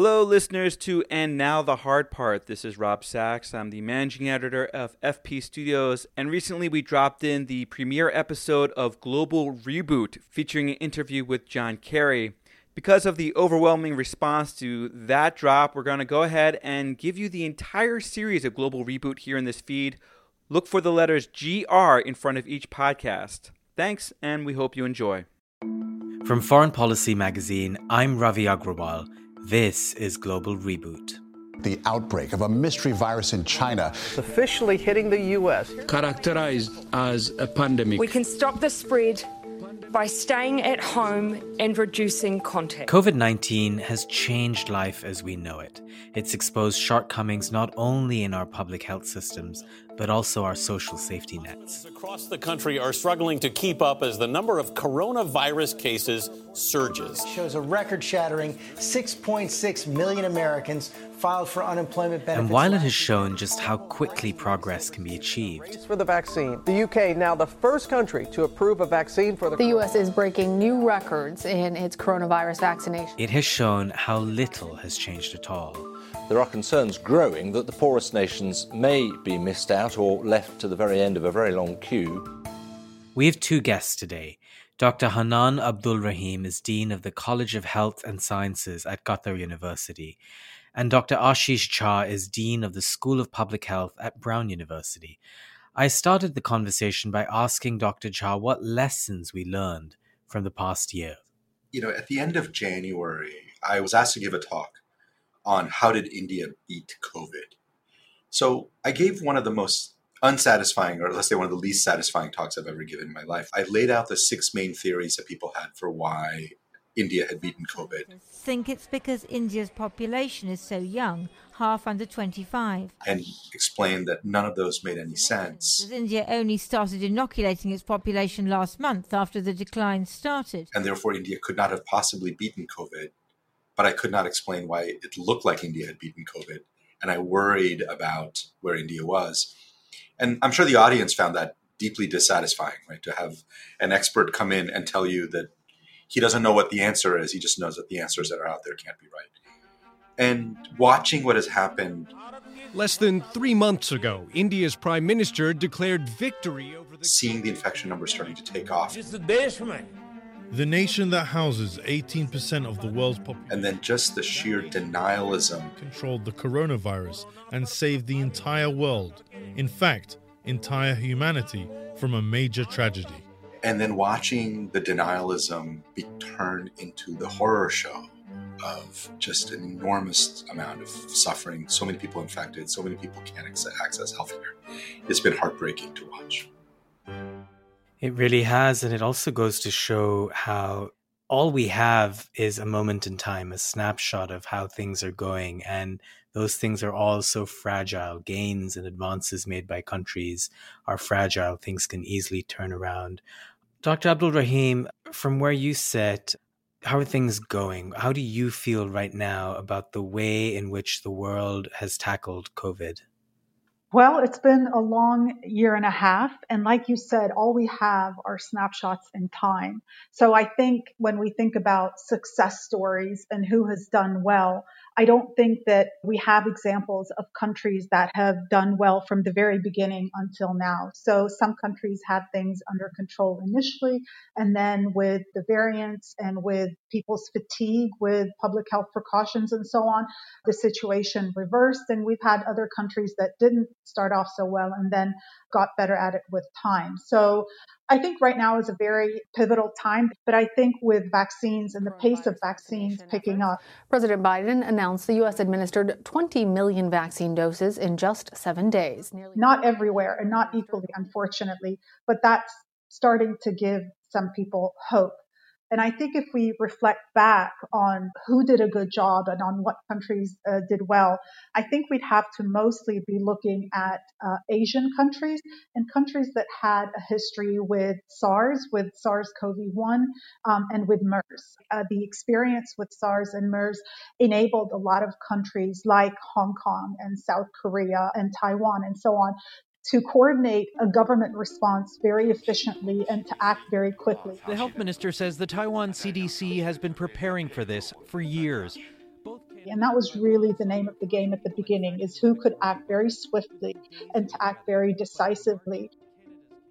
Hello, listeners to And Now the Hard Part. This is Rob Sachs. I'm the managing editor of FP Studios, and recently we dropped in the premiere episode of Global Reboot featuring an interview with John Kerry. Because of the overwhelming response to that drop, we're going to go ahead and give you the entire series of Global Reboot here in this feed. Look for the letters GR in front of each podcast. Thanks, and we hope you enjoy. From Foreign Policy Magazine, I'm Ravi Agrawal. This is Global Reboot. The outbreak of a mystery virus in China, officially hitting the U.S., characterized as a pandemic. We can stop the spread by staying at home and reducing contact. COVID 19 has changed life as we know it. It's exposed shortcomings not only in our public health systems, but also our social safety nets. Across the country are struggling to keep up as the number of coronavirus cases surges. It shows a record shattering 6.6 million Americans filed for unemployment benefits. And while it has shown just how quickly progress can be achieved, for the vaccine, the UK now the first country to approve a vaccine for the. The US is breaking new records in its coronavirus vaccination. It has shown how little has changed at all. There are concerns growing that the poorest nations may be missed out or left to the very end of a very long queue. We have two guests today. Dr. Hanan Abdul Rahim is Dean of the College of Health and Sciences at Qatar University and Dr. Ashish Jha is Dean of the School of Public Health at Brown University. I started the conversation by asking Dr. Jha what lessons we learned from the past year. You know, at the end of January, I was asked to give a talk on how did India beat COVID. So I gave one of the most unsatisfying, or let's say one of the least satisfying talks I've ever given in my life. I laid out the six main theories that people had for why India had beaten COVID. I think it's because India's population is so young, half under 25. And explained that none of those made any sense. As India only started inoculating its population last month after the decline started. And therefore, India could not have possibly beaten COVID. But I could not explain why it looked like India had beaten COVID. And I worried about where India was. And I'm sure the audience found that deeply dissatisfying, right? To have an expert come in and tell you that he doesn't know what the answer is. He just knows that the answers that are out there can't be right. And watching what has happened. Less than three months ago, India's prime minister declared victory over the. Seeing the infection numbers starting to take off. The nation that houses 18% of the world's population. And then just the sheer denialism. Controlled the coronavirus and saved the entire world. In fact, entire humanity from a major tragedy and then watching the denialism be turned into the horror show of just an enormous amount of suffering, so many people infected, so many people can't access healthcare. It's been heartbreaking to watch. It really has. And it also goes to show how all we have is a moment in time, a snapshot of how things are going. And those things are all so fragile. Gains and advances made by countries are fragile. Things can easily turn around. Dr. Abdul Rahim, from where you sit, how are things going? How do you feel right now about the way in which the world has tackled COVID? Well, it's been a long year and a half. And like you said, all we have are snapshots in time. So I think when we think about success stories and who has done well, I don't think that we have examples of countries that have done well from the very beginning until now. So some countries had things under control initially, and then with the variants and with people's fatigue with public health precautions and so on, the situation reversed. And we've had other countries that didn't start off so well and then got better at it with time. So I think right now is a very pivotal time, but I think with vaccines and the pace of vaccines picking up. President Biden announced the U.S. administered 20 million vaccine doses in just seven days. Not everywhere and not equally, unfortunately, but that's starting to give some people hope. And I think if we reflect back on who did a good job and on what countries uh, did well, I think we'd have to mostly be looking at uh, Asian countries and countries that had a history with SARS, with SARS CoV 1, um, and with MERS. Uh, the experience with SARS and MERS enabled a lot of countries like Hong Kong and South Korea and Taiwan and so on to coordinate a government response very efficiently and to act very quickly. The health minister says the Taiwan CDC has been preparing for this for years. And that was really the name of the game at the beginning is who could act very swiftly and to act very decisively.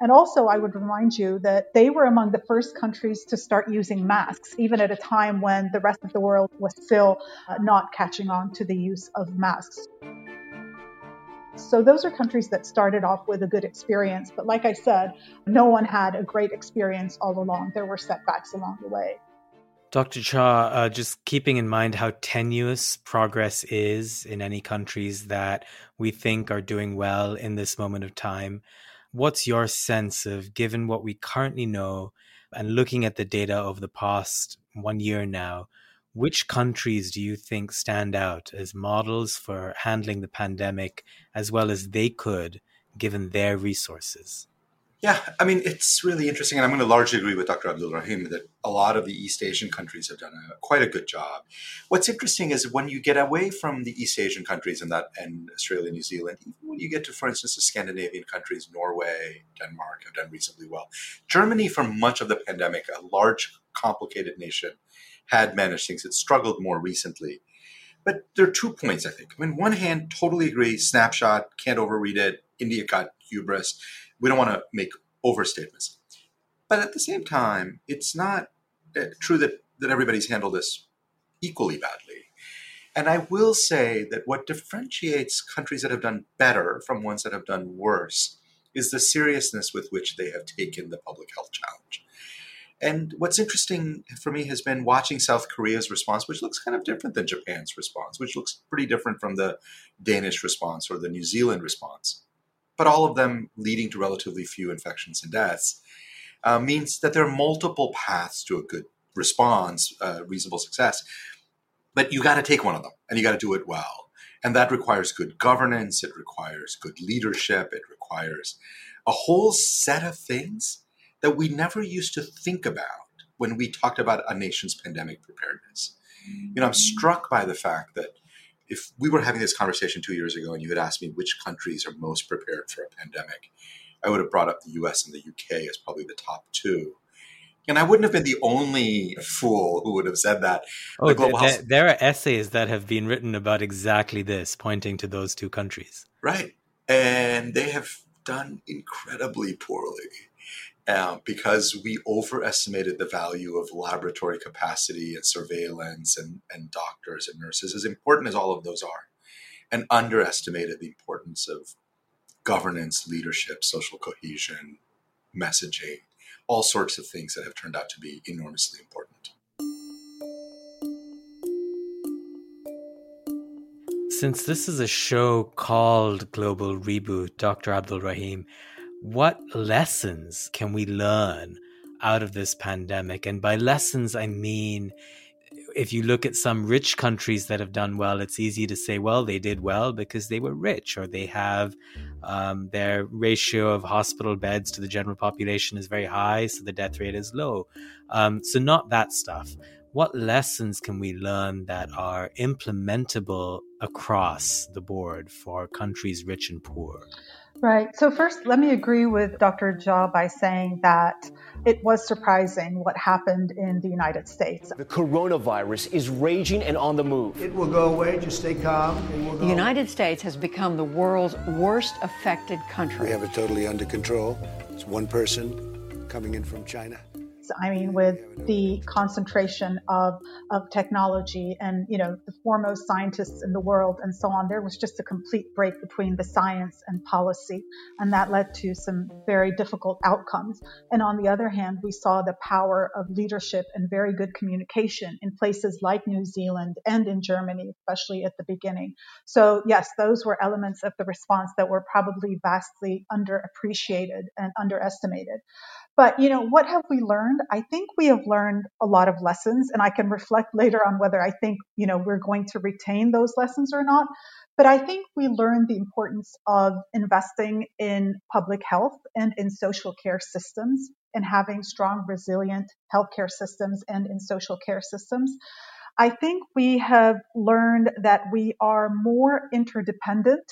And also, I would remind you that they were among the first countries to start using masks, even at a time when the rest of the world was still uh, not catching on to the use of masks. So, those are countries that started off with a good experience. But like I said, no one had a great experience all along. There were setbacks along the way. Dr. Jha, uh, just keeping in mind how tenuous progress is in any countries that we think are doing well in this moment of time, what's your sense of, given what we currently know and looking at the data over the past one year now, which countries do you think stand out as models for handling the pandemic as well as they could given their resources? Yeah, I mean, it's really interesting. And I'm going to largely agree with Dr. Abdul Rahim that a lot of the East Asian countries have done a, quite a good job. What's interesting is when you get away from the East Asian countries and that and Australia, New Zealand, even when you get to, for instance, the Scandinavian countries, Norway, Denmark have done reasonably well. Germany, for much of the pandemic, a large, complicated nation, had managed things. It struggled more recently. But there are two points, I think. I mean, one hand, totally agree, snapshot, can't overread it. India got hubris we don't want to make overstatements. But at the same time, it's not uh, true that, that everybody's handled this equally badly. And I will say that what differentiates countries that have done better from ones that have done worse is the seriousness with which they have taken the public health challenge. And what's interesting for me has been watching South Korea's response, which looks kind of different than Japan's response, which looks pretty different from the Danish response or the New Zealand response but all of them leading to relatively few infections and deaths, uh, means that there are multiple paths to a good response, uh, reasonable success. But you got to take one of them and you got to do it well. And that requires good governance, it requires good leadership, it requires a whole set of things that we never used to think about when we talked about a nation's pandemic preparedness. You know, I'm struck by the fact that if we were having this conversation two years ago and you had asked me which countries are most prepared for a pandemic, I would have brought up the US and the UK as probably the top two. And I wouldn't have been the only fool who would have said that. Oh, the there, are essays that have been written about exactly this, pointing to those two countries. Right. And they have done incredibly poorly uh, because we overestimated the value of laboratory capacity and surveillance and, and doctors and nurses, as important as all of those are, and underestimated the importance of governance, leadership, social cohesion, messaging, all sorts of things that have turned out to be enormously important. Since this is a show called Global Reboot, Dr. Abdul Rahim, what lessons can we learn out of this pandemic? And by lessons, I mean, if you look at some rich countries that have done well, it's easy to say, well, they did well because they were rich, or they have um, their ratio of hospital beds to the general population is very high, so the death rate is low. Um, so, not that stuff. What lessons can we learn that are implementable across the board for countries rich and poor? Right. So, first, let me agree with Dr. Jha by saying that it was surprising what happened in the United States. The coronavirus is raging and on the move. It will go away. Just stay calm. the United States has become the world's worst affected country. We have it totally under control. It's one person coming in from China. I mean, with the concentration of, of technology and, you know, the foremost scientists in the world and so on, there was just a complete break between the science and policy. And that led to some very difficult outcomes. And on the other hand, we saw the power of leadership and very good communication in places like New Zealand and in Germany, especially at the beginning. So yes, those were elements of the response that were probably vastly underappreciated and underestimated. But, you know, what have we learned? I think we have learned a lot of lessons and I can reflect later on whether I think, you know, we're going to retain those lessons or not. But I think we learned the importance of investing in public health and in social care systems and having strong, resilient healthcare systems and in social care systems. I think we have learned that we are more interdependent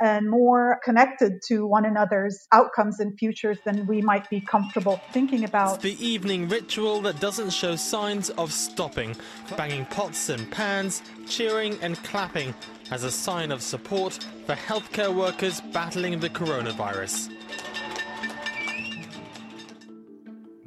and more connected to one another's outcomes and futures than we might be comfortable thinking about. It's the evening ritual that doesn't show signs of stopping, banging pots and pans, cheering and clapping as a sign of support for healthcare workers battling the coronavirus.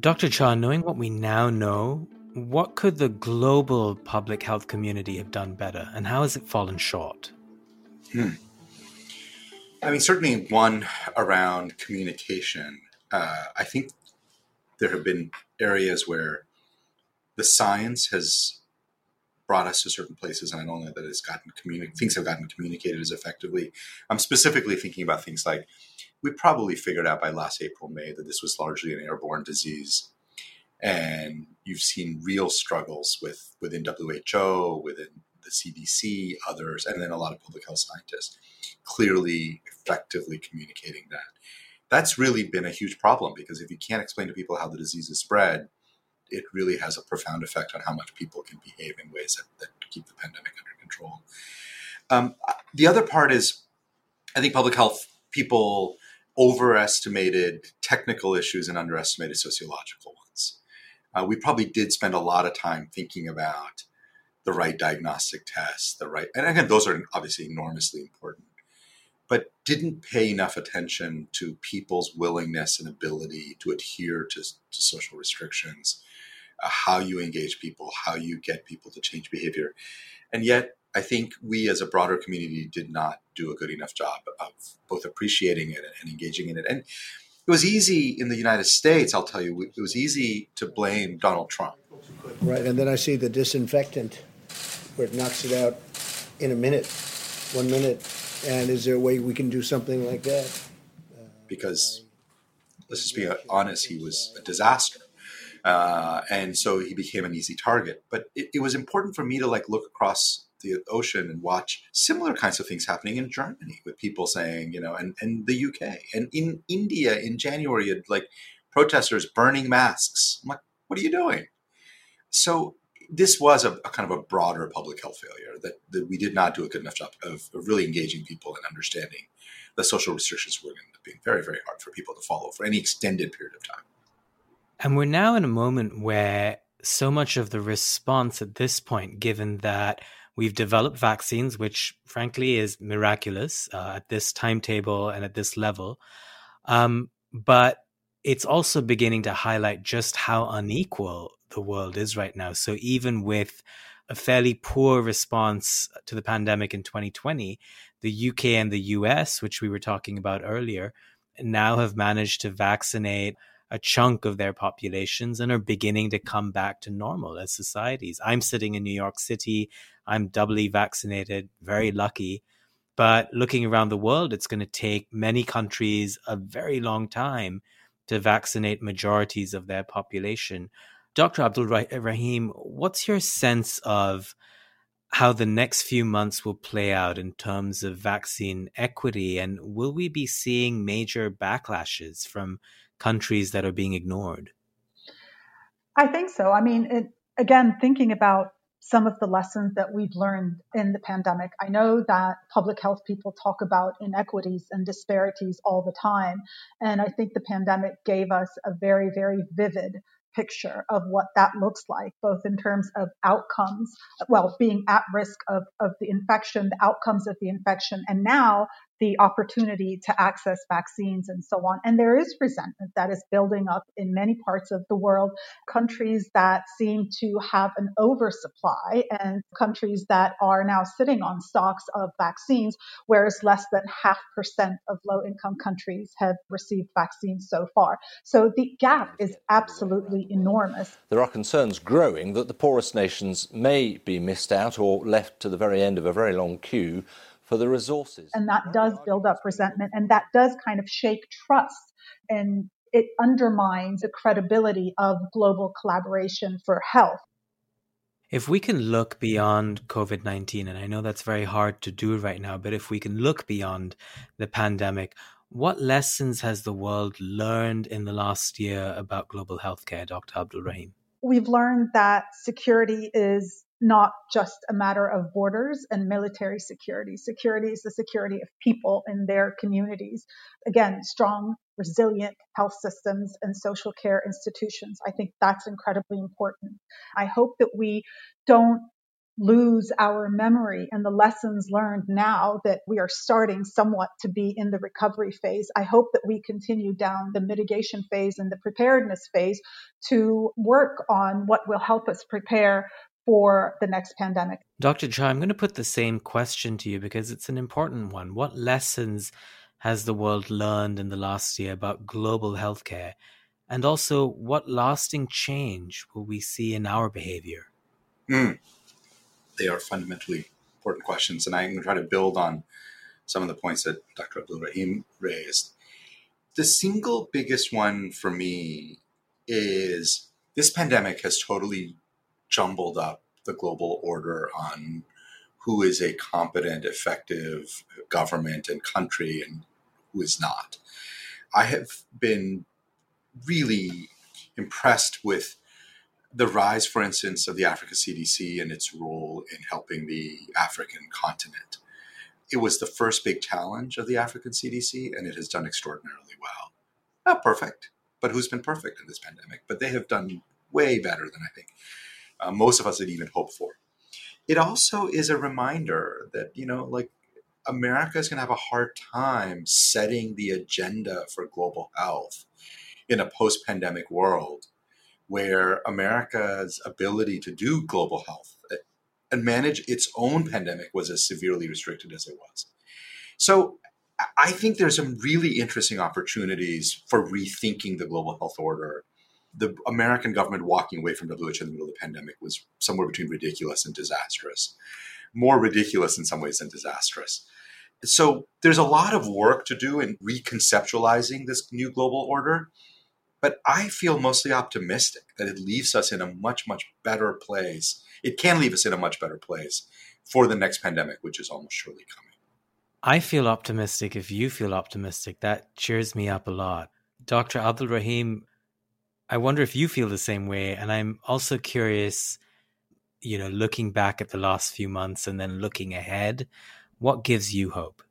Dr. Jha, knowing what we now know, what could the global public health community have done better, and how has it fallen short? Hmm. I mean, certainly one around communication. Uh, I think there have been areas where the science has brought us to certain places, and I don't know that it's gotten communi- things have gotten communicated as effectively. I'm specifically thinking about things like we probably figured out by last April, May that this was largely an airborne disease, and you've seen real struggles with within WHO, within the CDC, others, and then a lot of public health scientists clearly, effectively communicating that. That's really been a huge problem because if you can't explain to people how the disease is spread, it really has a profound effect on how much people can behave in ways that, that keep the pandemic under control. Um, the other part is, I think public health people overestimated technical issues and underestimated sociological ones. Uh, we probably did spend a lot of time thinking about the right diagnostic tests, the right, and again, those are obviously enormously important, but didn't pay enough attention to people's willingness and ability to adhere to, to social restrictions, uh, how you engage people, how you get people to change behavior. And yet, I think we as a broader community did not do a good enough job of both appreciating it and engaging in it. And it was easy in the United States, I'll tell you, it was easy to blame Donald Trump. Right, and then I see the disinfectant where it knocks it out in a minute, one minute. And is there a way we can do something like that? Because let's just be honest, he was a disaster. Uh, and so he became an easy target. But it, it was important for me to like look across the ocean and watch similar kinds of things happening in Germany with people saying, you know, and, and the UK and in India in January, like protesters burning masks. I'm like, what are you doing? So this was a, a, kind of a broader public health failure that, that we did not do a good enough job of, of really engaging people and understanding the social restrictions were going to be very, very hard for people to follow for any extended period of time. And we're now in a moment where so much of the response at this point, given that we've developed vaccines, which frankly is miraculous uh, at this timetable and at this level, um, but it's also beginning to highlight just how unequal the world is right now. So even with a fairly poor response to the pandemic in 2020, the UK and the US, which we were talking about earlier, now have managed to vaccinate a chunk of their populations and are beginning to come back to normal as societies. I'm sitting in New York City. I'm doubly vaccinated, very lucky. But looking around the world, it's going to take many countries a very long time to vaccinate majorities of their population. Dr. Abdul Rahim, what's your sense of how the next few months will play out in terms of vaccine equity? And will we be seeing major backlashes from countries that are being ignored? I think so. I mean, it, again, thinking about some of the lessons that we've learned in the pandemic. I know that public health people talk about inequities and disparities all the time. And I think the pandemic gave us a very, very vivid picture of what that looks like, both in terms of outcomes, well, being at risk of, of the infection, the outcomes of the infection, and now the opportunity to access vaccines and so on. And there is resentment that is building up in many parts of the world, countries that seem to have an oversupply and countries that are now sitting on stocks of vaccines, whereas less than half percent of low income countries have received vaccines so far. So the gap is absolutely enormous. There are concerns growing that the poorest nations may be missed out or left to the very end of a very long queue for the resources. And that does build up resentment and that does kind of shake trust and it undermines the credibility of global collaboration for health. If we can look beyond COVID 19, and I know that's very hard to do right now, but if we can look beyond the pandemic, what lessons has the world learned in the last year about global healthcare, Dr. Abdul Rahim? We've learned that security is not just a matter of borders and military security. Security is the security of people in their communities. Again, strong, resilient health systems and social care institutions. I think that's incredibly important. I hope that we don't lose our memory and the lessons learned now that we are starting somewhat to be in the recovery phase. I hope that we continue down the mitigation phase and the preparedness phase to work on what will help us prepare for the next pandemic. Dr. Jha, I'm going to put the same question to you because it's an important one. What lessons has the world learned in the last year about global healthcare? And also, what lasting change will we see in our behavior? Mm. They are fundamentally important questions. And I'm going to try to build on some of the points that Dr. Abdul Rahim raised. The single biggest one for me is this pandemic has totally jumbled up the global order on who is a competent, effective government and country and who is not. I have been really impressed with the rise, for instance, of the Africa CDC and its role in helping the African continent. It was the first big challenge of the African CDC, and it has done extraordinarily well. Not perfect, but who's been perfect in this pandemic? But they have done way better than I think uh, most of us had even hoped for. It also is a reminder that, you know, like America is going to have a hard time setting the agenda for global health in a post pandemic world where America's ability to do global health uh, and manage its own pandemic was as severely restricted as it was. So I think there's some really interesting opportunities for rethinking the global health order the American government walking away from WHO in the middle of the pandemic was somewhere between ridiculous and disastrous. More ridiculous in some ways than disastrous. So there's a lot of work to do in reconceptualizing this new global order. But I feel mostly optimistic that it leaves us in a much, much better place. It can leave us in a much better place for the next pandemic, which is almost surely coming. I feel optimistic if you feel optimistic. That cheers me up a lot. Dr. Abdul Rahim, I wonder if you feel the same way. And I'm also curious, you know, looking back at the last few months and then looking ahead, what gives you hope?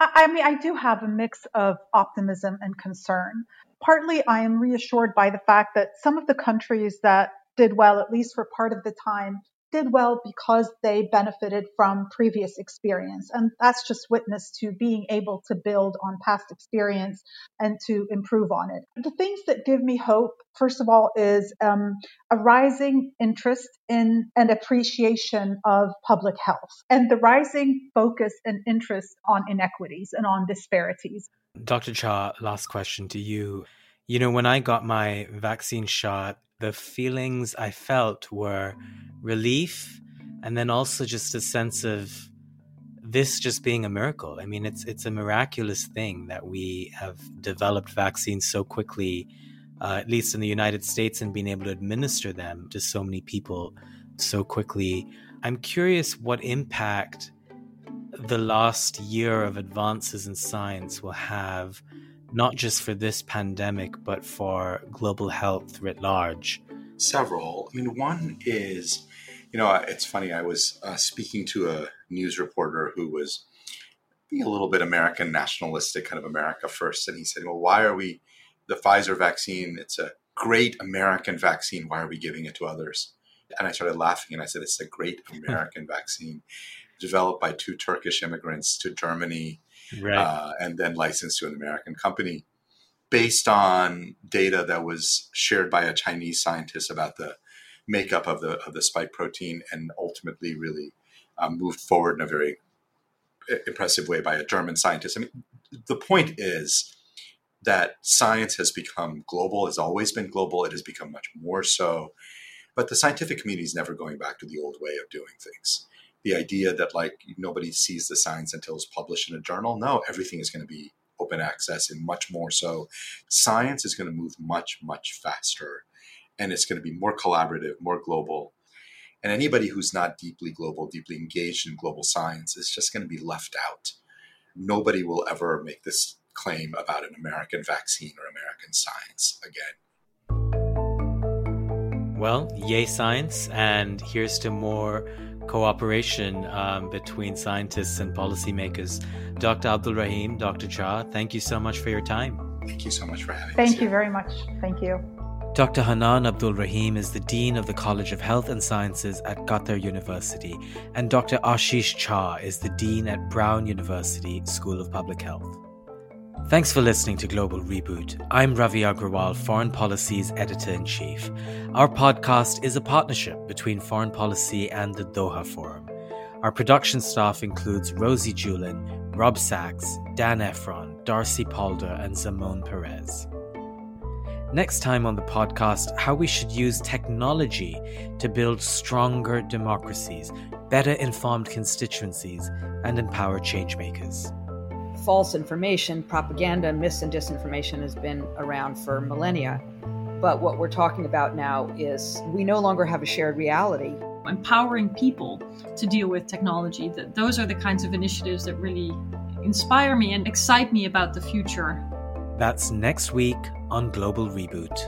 I mean, I do have a mix of optimism and concern. Partly, I am reassured by the fact that some of the countries that did well, at least for part of the time, did well because they benefited from previous experience. And that's just witness to being able to build on past experience and to improve on it. The things that give me hope, first of all, is um, a rising interest in and appreciation of public health and the rising focus and interest on inequities and on disparities. Dr. Jha, last question to you. You know, when I got my vaccine shot, the feelings I felt were relief and then also just a sense of this just being a miracle. I mean, it's it's a miraculous thing that we have developed vaccines so quickly, uh, at least in the United States, and being able to administer them to so many people so quickly. I'm curious what impact the last year of advances in science will have not just for this pandemic, but for global health writ large? Several. I mean, one is, you know, it's funny. I was uh, speaking to a news reporter who was being a little bit American nationalistic, kind of America first. And he said, Well, why are we, the Pfizer vaccine, it's a great American vaccine. Why are we giving it to others? And I started laughing and I said, It's a great American vaccine developed by two Turkish immigrants to Germany right. uh, and then licensed to an American company based on data that was shared by a Chinese scientist about the makeup of the of the spike protein, and ultimately really um, moved forward in a very impressive way by a German scientist. I mean, the point is that science has become global, has always been global. It has become much more so. But the scientific community is never going back to the old way of doing things the idea that like nobody sees the science until it's published in a journal. No, everything is going to be open access and much more so. Science is going to move much, much faster and it's going to be more collaborative, more global. And anybody who's not deeply global, deeply engaged in global science is just going to be left out. Nobody will ever make this claim about an American vaccine or American science again. Well, yay science, and here's to more cooperation um, between scientists and policymakers. Dr. Abdul Rahim, Dr. Jha, thank you so much for your time. Thank you so much for having me. Thank you very much. Thank you. Dr. Hanan Abdul Rahim is the Dean of the College of Health and Sciences at Qatar University, and Dr. Ashish Jha is the Dean at Brown University School of Public Health. Thanks for listening to Global Reboot. I'm Ravi Agrawal, Foreign Policy's Editor in Chief. Our podcast is a partnership between Foreign Policy and the Doha Forum. Our production staff includes Rosie Julin, Rob Sachs, Dan Ephron, Darcy Palder, and Zamone Perez. Next time on the podcast, how we should use technology to build stronger democracies, better informed constituencies, and empower changemakers. False information, propaganda, mis and disinformation has been around for millennia. But what we're talking about now is we no longer have a shared reality. Empowering people to deal with technology, that those are the kinds of initiatives that really inspire me and excite me about the future that's next week on Global Reboot.